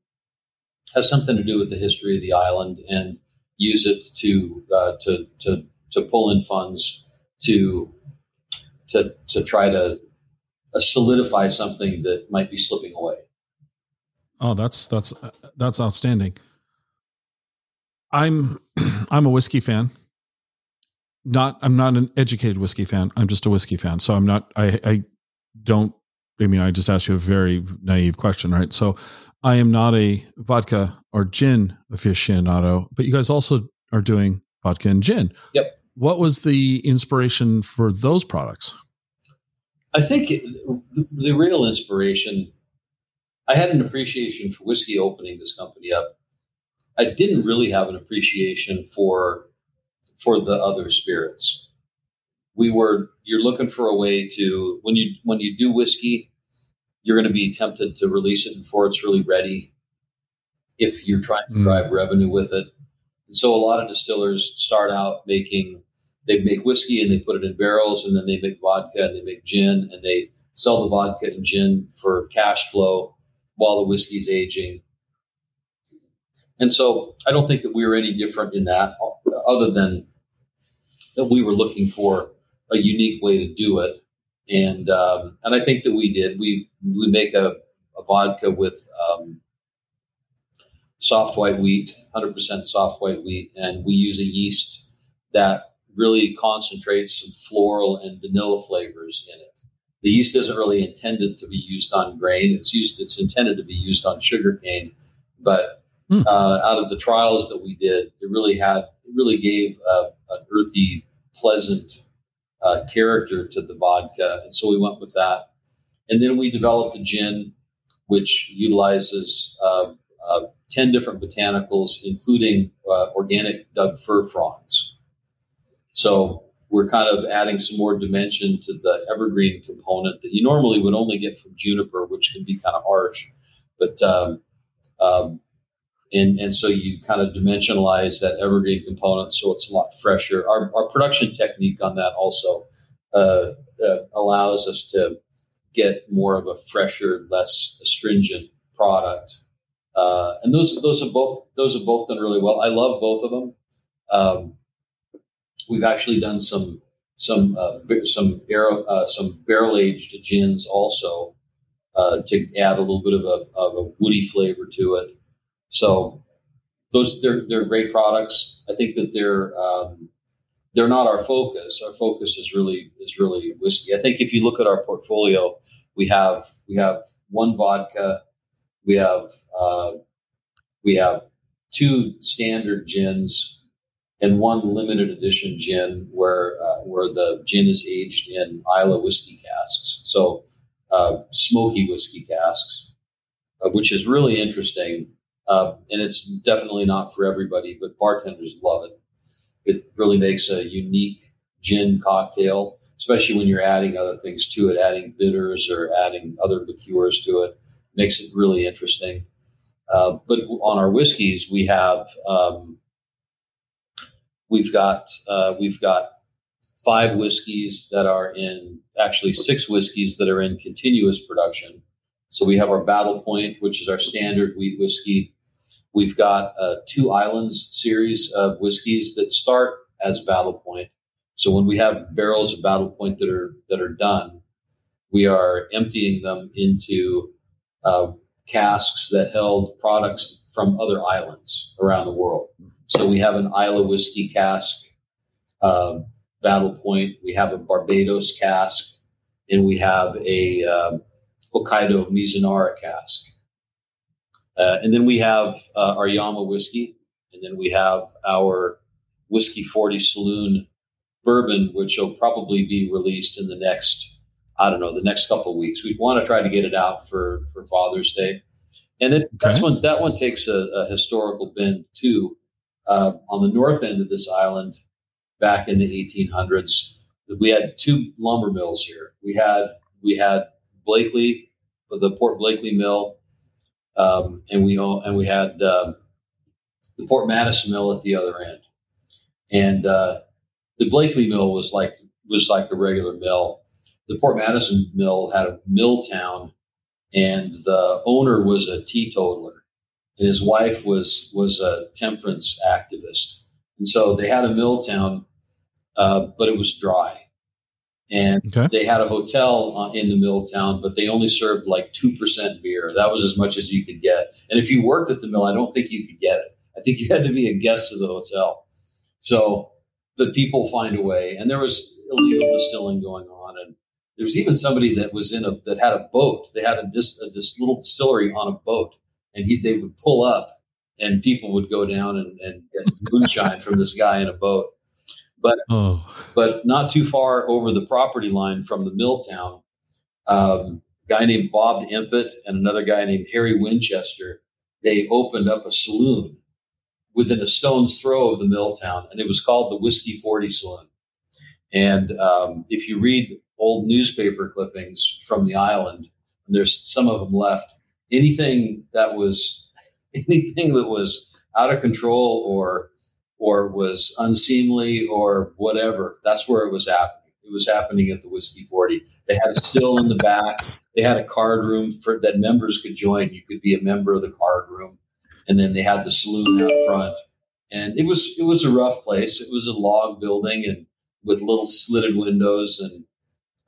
has something to do with the history of the island and use it to uh, to to to pull in funds to to to try to uh, solidify something that might be slipping away. Oh, that's that's that's outstanding. I'm I'm a whiskey fan. Not I'm not an educated whiskey fan. I'm just a whiskey fan. So I'm not I I don't I mean I just asked you a very naive question, right? So I am not a vodka or gin aficionado, but you guys also are doing vodka and gin. Yep. What was the inspiration for those products? I think the, the real inspiration, I had an appreciation for whiskey opening this company up. I didn't really have an appreciation for for the other spirits. We were you're looking for a way to when you when you do whiskey, you're going to be tempted to release it before it's really ready. If you're trying to mm. drive revenue with it, and so a lot of distillers start out making they make whiskey and they put it in barrels and then they make vodka and they make gin and they sell the vodka and gin for cash flow while the whiskey's aging. And so I don't think that we were any different in that, other than that we were looking for a unique way to do it. And um, and I think that we did. We we make a, a vodka with um, soft white wheat, 100% soft white wheat, and we use a yeast that really concentrates some floral and vanilla flavors in it. The yeast isn't really intended to be used on grain. It's used. It's intended to be used on sugarcane. But mm. uh, out of the trials that we did, it really had it really gave uh, an earthy, pleasant uh, character to the vodka, and so we went with that. And then we developed a gin, which utilizes uh, uh, ten different botanicals, including uh, organic Doug fir fronds. So we're kind of adding some more dimension to the evergreen component that you normally would only get from juniper, which can be kind of harsh. But um, um, and and so you kind of dimensionalize that evergreen component, so it's a lot fresher. Our, our production technique on that also uh, uh, allows us to get more of a fresher, less astringent product. Uh, and those those have both those have both done really well. I love both of them. Um, We've actually done some some uh, some barrel uh, some barrel aged gins also uh, to add a little bit of a, of a woody flavor to it. So those they're they're great products. I think that they're um, they're not our focus. Our focus is really is really whiskey. I think if you look at our portfolio, we have we have one vodka, we have uh, we have two standard gins, and one limited edition gin where uh, where the gin is aged in Islay whiskey casks, so uh, smoky whiskey casks, uh, which is really interesting. Uh, and it's definitely not for everybody, but bartenders love it. It really makes a unique gin cocktail, especially when you're adding other things to it, adding bitters or adding other liqueurs to it. Makes it really interesting. Uh, but on our whiskeys, we have um, We've got uh, we've got five whiskeys that are in actually six whiskeys that are in continuous production. So we have our Battle Point, which is our standard wheat whiskey. We've got a two islands series of whiskeys that start as Battle Point. So when we have barrels of Battle Point that are that are done, we are emptying them into uh, casks that held products from other islands around the world. So we have an Islay whiskey cask, uh, Battle Point. We have a Barbados cask, and we have a uh, Hokkaido Mizunara cask. Uh, and then we have uh, our Yama whiskey, and then we have our Whiskey 40 Saloon bourbon, which will probably be released in the next, I don't know, the next couple of weeks. We want to try to get it out for for Father's Day, and then okay. that's when that one takes a, a historical bend too. Uh, on the north end of this island, back in the 1800s, we had two lumber mills here. We had we had Blakely, the Port Blakely mill, um, and we and we had um, the Port Madison mill at the other end. And uh, the Blakely mill was like was like a regular mill. The Port Madison mill had a mill town, and the owner was a teetotaler, his wife was was a temperance activist. And so they had a mill town, uh, but it was dry. And okay. they had a hotel uh, in the mill town, but they only served like 2% beer. That was as much as you could get. And if you worked at the mill, I don't think you could get it. I think you had to be a guest of the hotel. So the people find a way. And there was illegal distilling going on. And there was even somebody that was in a that had a boat. They had a dis, a dis, little distillery on a boat, and he they would pull up, and people would go down and, and get moonshine from this guy in a boat. But oh. but not too far over the property line from the mill town, um, a guy named Bob Impett and another guy named Harry Winchester, they opened up a saloon within a stone's throw of the mill town, and it was called the Whiskey 40 Saloon. And um, if you read old newspaper clippings from the island, and there's some of them left, anything that was anything that was out of control or or was unseemly or whatever, that's where it was happening. It was happening at the Whiskey 40. They had a still in the back. They had a card room for that members could join. You could be a member of the card room and then they had the saloon out front. And it was it was a rough place. It was a log building and with little slitted windows, and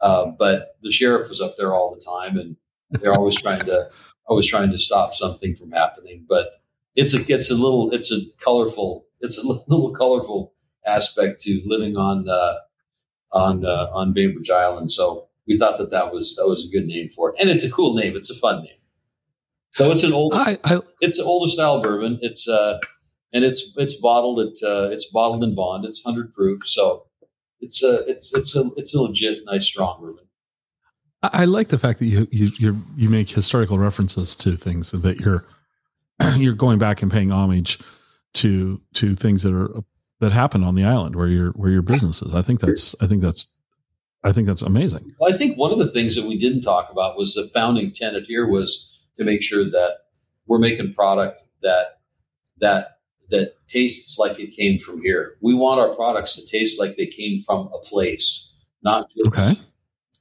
uh, but the sheriff was up there all the time, and they're always trying to always trying to stop something from happening. But it's a it's a little it's a colorful it's a little colorful aspect to living on uh, on uh, on Bainbridge Island. So we thought that that was that was a good name for it, and it's a cool name. It's a fun name. So it's an old, I, I, it's an older style bourbon. It's uh, and it's it's bottled at uh, it's bottled in bond. It's hundred proof, so it's a it's it's a it's a legit nice strong bourbon. I like the fact that you you you make historical references to things that you're you're going back and paying homage to to things that are that happen on the island where your where your business is. I think that's I think that's I think that's amazing. Well, I think one of the things that we didn't talk about was the founding tenet here was to make sure that we're making product that that that tastes like it came from here. We want our products to taste like they came from a place, not just, okay.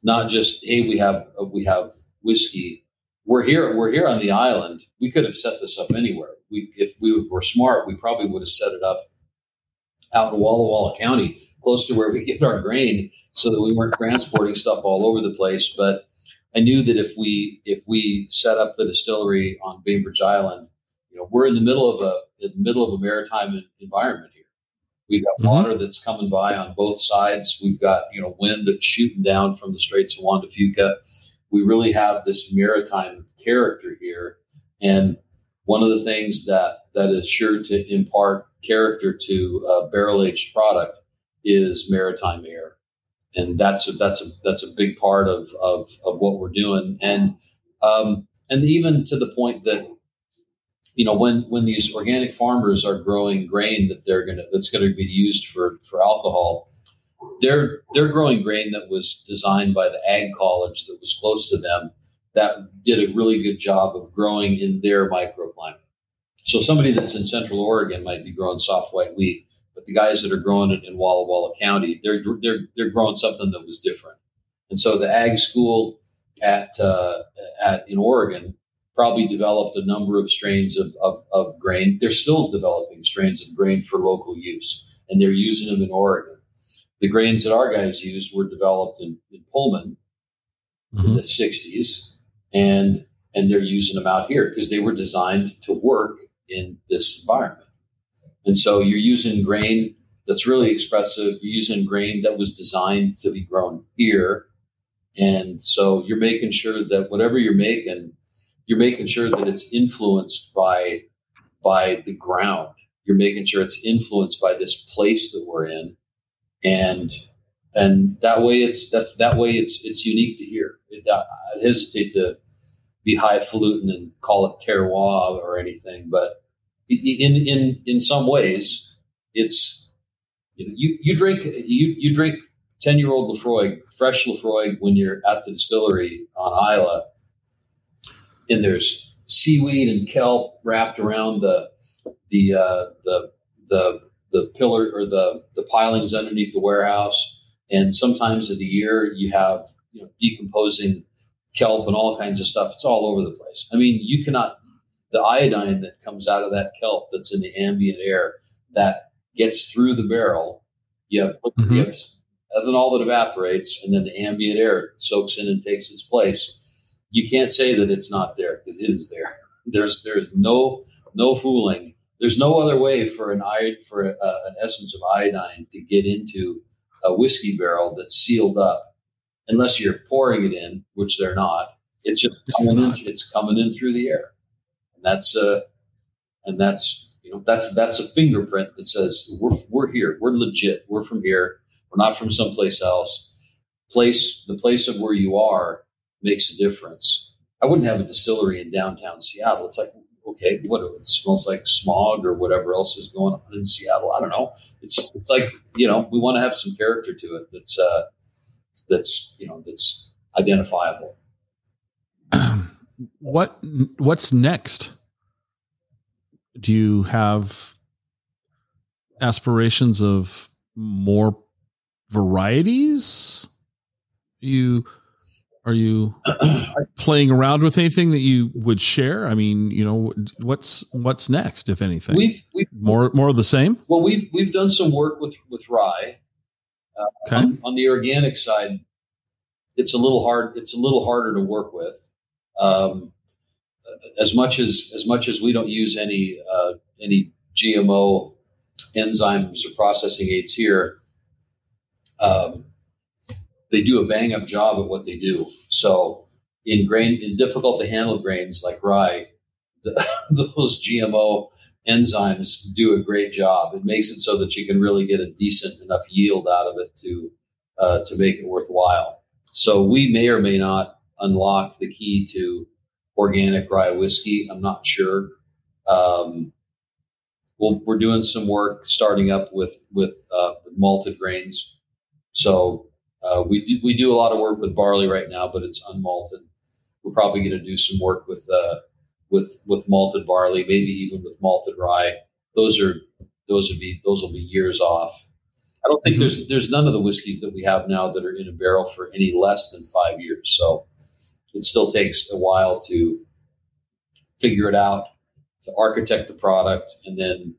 Not just hey we have uh, we have whiskey. We're here. We're here on the island. We could have set this up anywhere. We if we were smart, we probably would have set it up out in Walla Walla County, close to where we get our grain, so that we weren't transporting stuff all over the place. But I knew that if we if we set up the distillery on Bainbridge Island, you know, we're in the middle of a in the middle of a maritime environment here. We've got mm-hmm. water that's coming by on both sides. We've got you know wind that's shooting down from the Straits of Juan de Fuca. We really have this maritime character here, and one of the things that that is sure to impart character to a barrel aged product is maritime air and that's a, that's a that's a big part of of, of what we're doing and um, and even to the point that you know when when these organic farmers are growing grain that they're gonna that's to be used for for alcohol they're they're growing grain that was designed by the ag college that was close to them that did a really good job of growing in their microclimate so somebody that's in central oregon might be growing soft white wheat but the guys that are growing it in Walla Walla County, they're they're they're growing something that was different. And so the ag school at uh, at in Oregon probably developed a number of strains of, of, of grain. They're still developing strains of grain for local use, and they're using them in Oregon. The grains that our guys use were developed in, in Pullman mm-hmm. in the 60s, and and they're using them out here because they were designed to work in this environment. And so you're using grain that's really expressive. You're using grain that was designed to be grown here. And so you're making sure that whatever you're making, you're making sure that it's influenced by by the ground. You're making sure it's influenced by this place that we're in. And and that way it's that that way it's it's unique to here. It, I hesitate to be highfalutin and call it terroir or anything, but in in in some ways, it's you know, you, you drink you you drink ten year old Laphroaig, fresh Laphroaig when you're at the distillery on Islay, and there's seaweed and kelp wrapped around the the uh, the the the pillar or the the pilings underneath the warehouse, and sometimes of the year you have you know decomposing kelp and all kinds of stuff. It's all over the place. I mean, you cannot the iodine that comes out of that kelp that's in the ambient air that gets through the barrel. You have, mm-hmm. you have ethanol that evaporates, and then the ambient air soaks in and takes its place. You can't say that it's not there because it is there. There's there's no no fooling. There's no other way for an for a, an essence of iodine to get into a whiskey barrel that's sealed up, unless you're pouring it in, which they're not. It's just coming in. It's coming in through the air and that's uh, and that's you know that's that's a fingerprint that says we're we're here, we're legit, we're from here, we're not from someplace else. Place the place of where you are makes a difference. I wouldn't have a distillery in downtown Seattle. It's like okay, what it smells like smog or whatever else is going on in Seattle. I don't know. It's it's like you know we want to have some character to it that's uh, that's you know that's identifiable what what's next? Do you have aspirations of more varieties? You are you playing around with anything that you would share? I mean, you know, what's what's next, if anything? We've, we've more more of the same. Well, we've we've done some work with with rye. Uh, okay. On, on, the organic side, it's a little hard. It's a little harder to work with. Um, as much as as much as we don't use any uh, any GMO enzymes or processing aids here, um, they do a bang up job at what they do. So in grain in difficult to handle grains like rye, the, those GMO enzymes do a great job. It makes it so that you can really get a decent enough yield out of it to uh, to make it worthwhile. So we may or may not unlock the key to organic rye whiskey. I'm not sure. Um, we we are doing some work starting up with with uh, malted grains. So uh, we do, we do a lot of work with barley right now, but it's unmalted. We're probably going to do some work with uh, with with malted barley, maybe even with malted rye. Those are those would be those will be years off. I don't think mm-hmm. there's there's none of the whiskeys that we have now that are in a barrel for any less than five years. So it still takes a while to figure it out, to architect the product, and then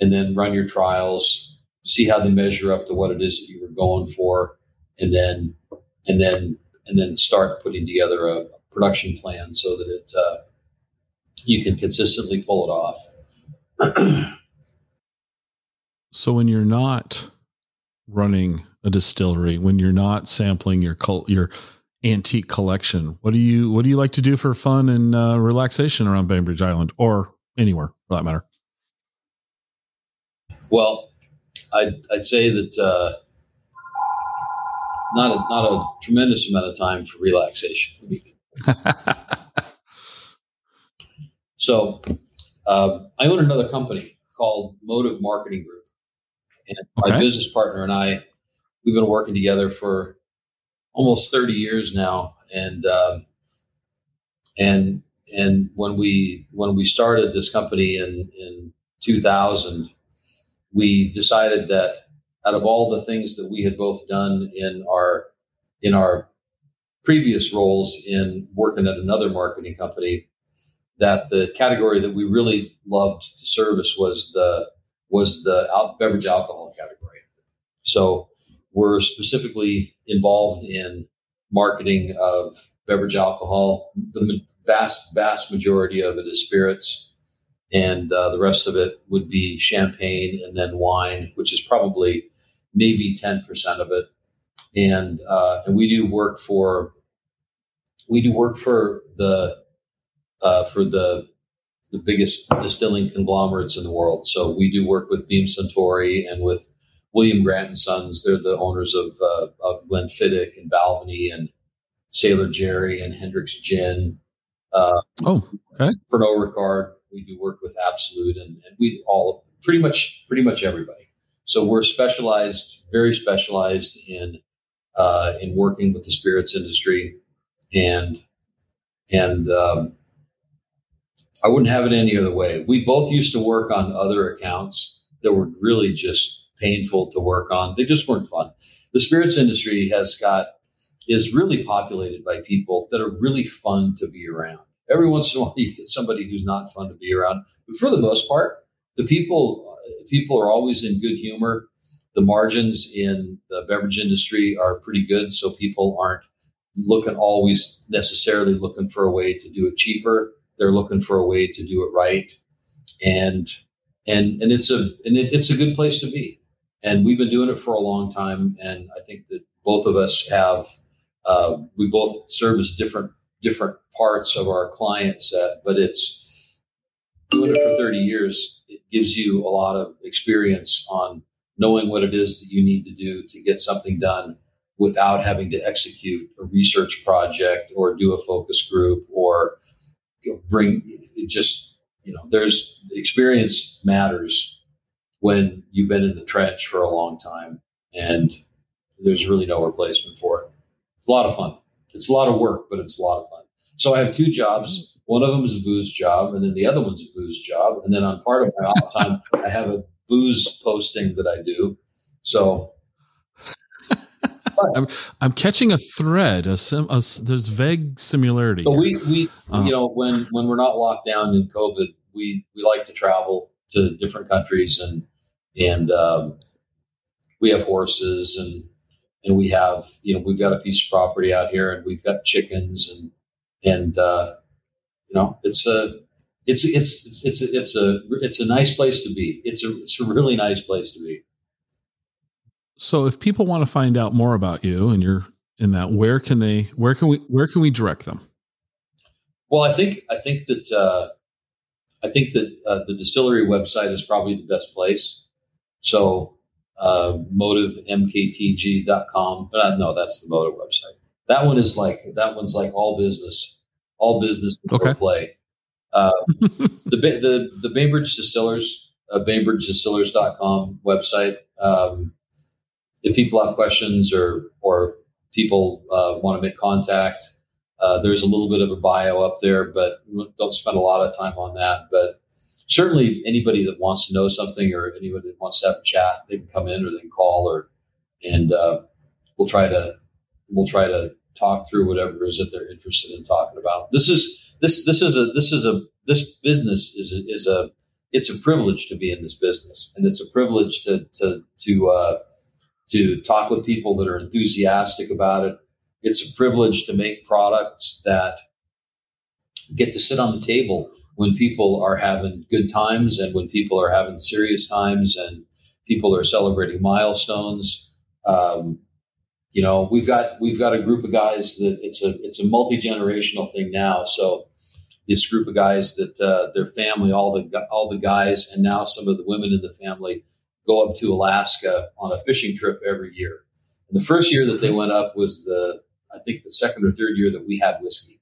and then run your trials, see how they measure up to what it is that you were going for, and then and then and then start putting together a production plan so that it uh, you can consistently pull it off. so when you're not running a distillery, when you're not sampling your cult, your antique collection. What do you what do you like to do for fun and uh, relaxation around Bainbridge Island or anywhere for that matter? Well, I'd, I'd say that uh, not a, not a tremendous amount of time for relaxation. so uh, I own another company called Motive Marketing Group, and okay. my business partner and I we've been working together for almost 30 years now. And, um, and, and when we, when we started this company in, in 2000, we decided that out of all the things that we had both done in our in our previous roles in working at another marketing company, that the category that we really loved to service was the was the out, beverage alcohol category. So we're specifically involved in marketing of beverage alcohol. The vast vast majority of it is spirits, and uh, the rest of it would be champagne and then wine, which is probably maybe ten percent of it. And uh, and we do work for we do work for the uh, for the the biggest distilling conglomerates in the world. So we do work with Beam Suntory and with William Grant and Sons. They're the owners of uh, of Glenfiddich and Balvenie and Sailor Jerry and Hendrick's Gin. Uh, oh, okay. Pernod Ricard. We do work with Absolut, and, and we all pretty much pretty much everybody. So we're specialized, very specialized in uh, in working with the spirits industry, and and um, I wouldn't have it any other way. We both used to work on other accounts that were really just painful to work on. They just weren't fun. The spirits industry has got is really populated by people that are really fun to be around. Every once in a while, you get somebody who's not fun to be around, but for the most part, the people people are always in good humor. The margins in the beverage industry are pretty good, so people aren't looking always necessarily looking for a way to do it cheaper they're looking for a way to do it right, and and and it's a and it, it's a good place to be. And we've been doing it for a long time, and I think that both of us have uh, we both service different different parts of our client set, but it's doing it for 30 years. Gives you a lot of experience on knowing what it is that you need to do to get something done without having to execute a research project or do a focus group or bring it just you know there's experience matters when you've been in the trench for a long time and there's really no replacement for it. It's a lot of fun. It's a lot of work but it's a lot of fun. So i have two jobs one of them is a booze job and then the other one's a booze job and then on part of my off time i have a booze posting that i do so I'm, I'm catching a thread. A, sim, a there's vague similarity. So we we um, you know when when we're not locked down in COVID, we we like to travel to different countries and and um, we have horses and and we have you know we've got a piece of property out here and we've got chickens and and uh, you know it's a it's it's it's it's a, it's a it's a nice place to be. It's a it's a really nice place to be. So if people want to find out more about you and you're in that, where can they where can we where can we direct them? Well, I think I think that uh, I think that uh, the distillery website is probably the best place. So uh, motivemktg.com. But uh, no, that's the motive website. That one is like that one's like all business, all business okay. play. Uh, the the the Bainbridge Distillers, uh, BainbridgeDistillers.com website. Um, if people have questions or or people uh, want to make contact, uh, there's a little bit of a bio up there, but don't spend a lot of time on that. But certainly, anybody that wants to know something or anybody that wants to have a chat, they can come in or they can call, or and uh, we'll try to we'll try to talk through whatever it is that they're interested in talking about. This is this this is a this is a this business is a, is a it's a privilege to be in this business, and it's a privilege to to to uh, to talk with people that are enthusiastic about it. It's a privilege to make products that get to sit on the table when people are having good times and when people are having serious times and people are celebrating milestones. Um, you know, we've got we've got a group of guys that it's a it's a multi generational thing now. So this group of guys that uh, their family, all the all the guys, and now some of the women in the family go up to Alaska on a fishing trip every year. And the first year that they went up was the, I think the second or third year that we had whiskey.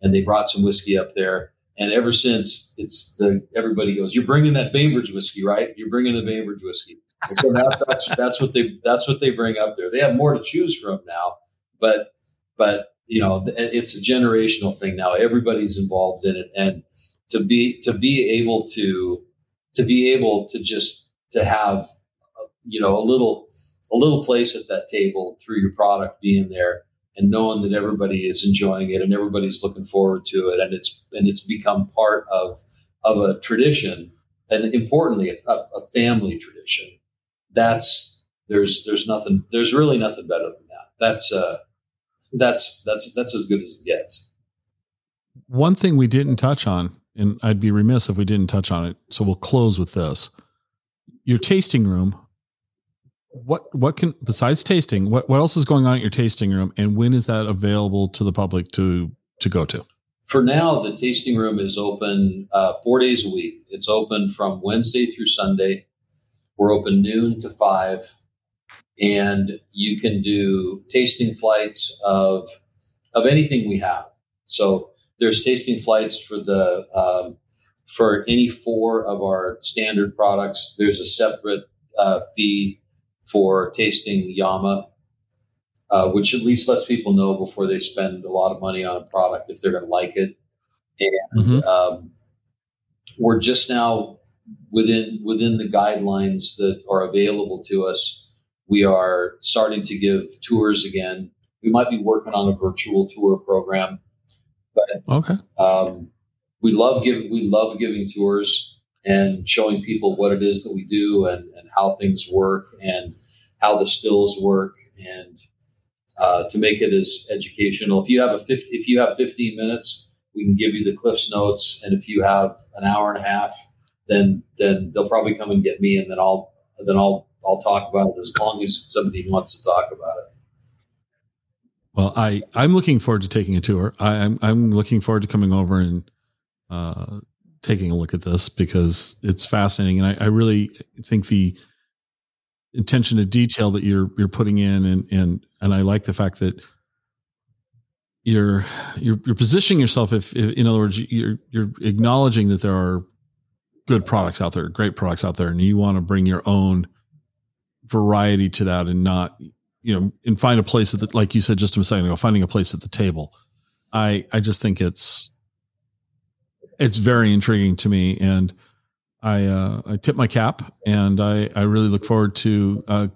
And they brought some whiskey up there. And ever since, it's the everybody goes, "You're bringing that Bainbridge whiskey, right? You're bringing the Bainbridge whiskey." And so that, that's that's what they that's what they bring up there. They have more to choose from now, but but you know it's a generational thing now. Everybody's involved in it, and to be to be able to to be able to just to have you know a little a little place at that table through your product being there and knowing that everybody is enjoying it and everybody's looking forward to it and it's and it's become part of of a tradition and importantly a, a family tradition that's there's there's nothing there's really nothing better than that. That's uh that's that's that's as good as it gets. One thing we didn't touch on and i'd be remiss if we didn't touch on it so we'll close with this. Your tasting room what what can besides tasting what what else is going on at your tasting room and when is that available to the public to to go to? For now the tasting room is open uh, four days a week. It's open from wednesday through sunday we're open noon to five and you can do tasting flights of of anything we have so there's tasting flights for the um, for any four of our standard products there's a separate uh, fee for tasting Yama, uh, which at least lets people know before they spend a lot of money on a product if they're going to like it. And mm-hmm. um, we're just now within within the guidelines that are available to us. We are starting to give tours again. We might be working on a virtual tour program, but okay. Um, we love giving we love giving tours and showing people what it is that we do and, and how things work and how the stills work and uh, to make it as educational. If you have a 50, if you have 15 minutes, we can give you the Cliffs notes. And if you have an hour and a half, then, then they'll probably come and get me and then I'll, then I'll, I'll talk about it as long as somebody wants to talk about it. Well, I, I'm looking forward to taking a tour. I, am I'm, I'm looking forward to coming over and, uh, taking a look at this because it's fascinating. And I, I really think the, attention to detail that you're you're putting in and and and I like the fact that you're you're you're positioning yourself if, if, in other words you're you're acknowledging that there are good products out there great products out there and you want to bring your own variety to that and not you know and find a place at the, like you said just a second ago finding a place at the table i i just think it's it's very intriguing to me and I uh, I tip my cap, and I I really look forward to uh,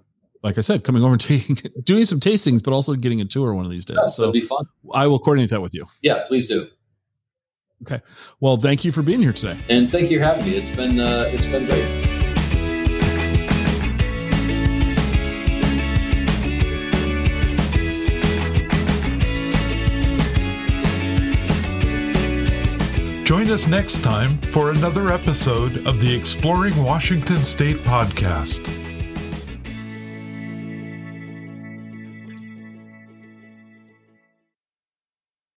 like I said, coming over and taking doing some tastings, but also getting a tour one of these days. Yeah, so be fun. I will coordinate that with you. Yeah, please do. Okay. Well, thank you for being here today, and thank you for having me. It's been uh, it's been great. Join us next time for another episode of the Exploring Washington State podcast.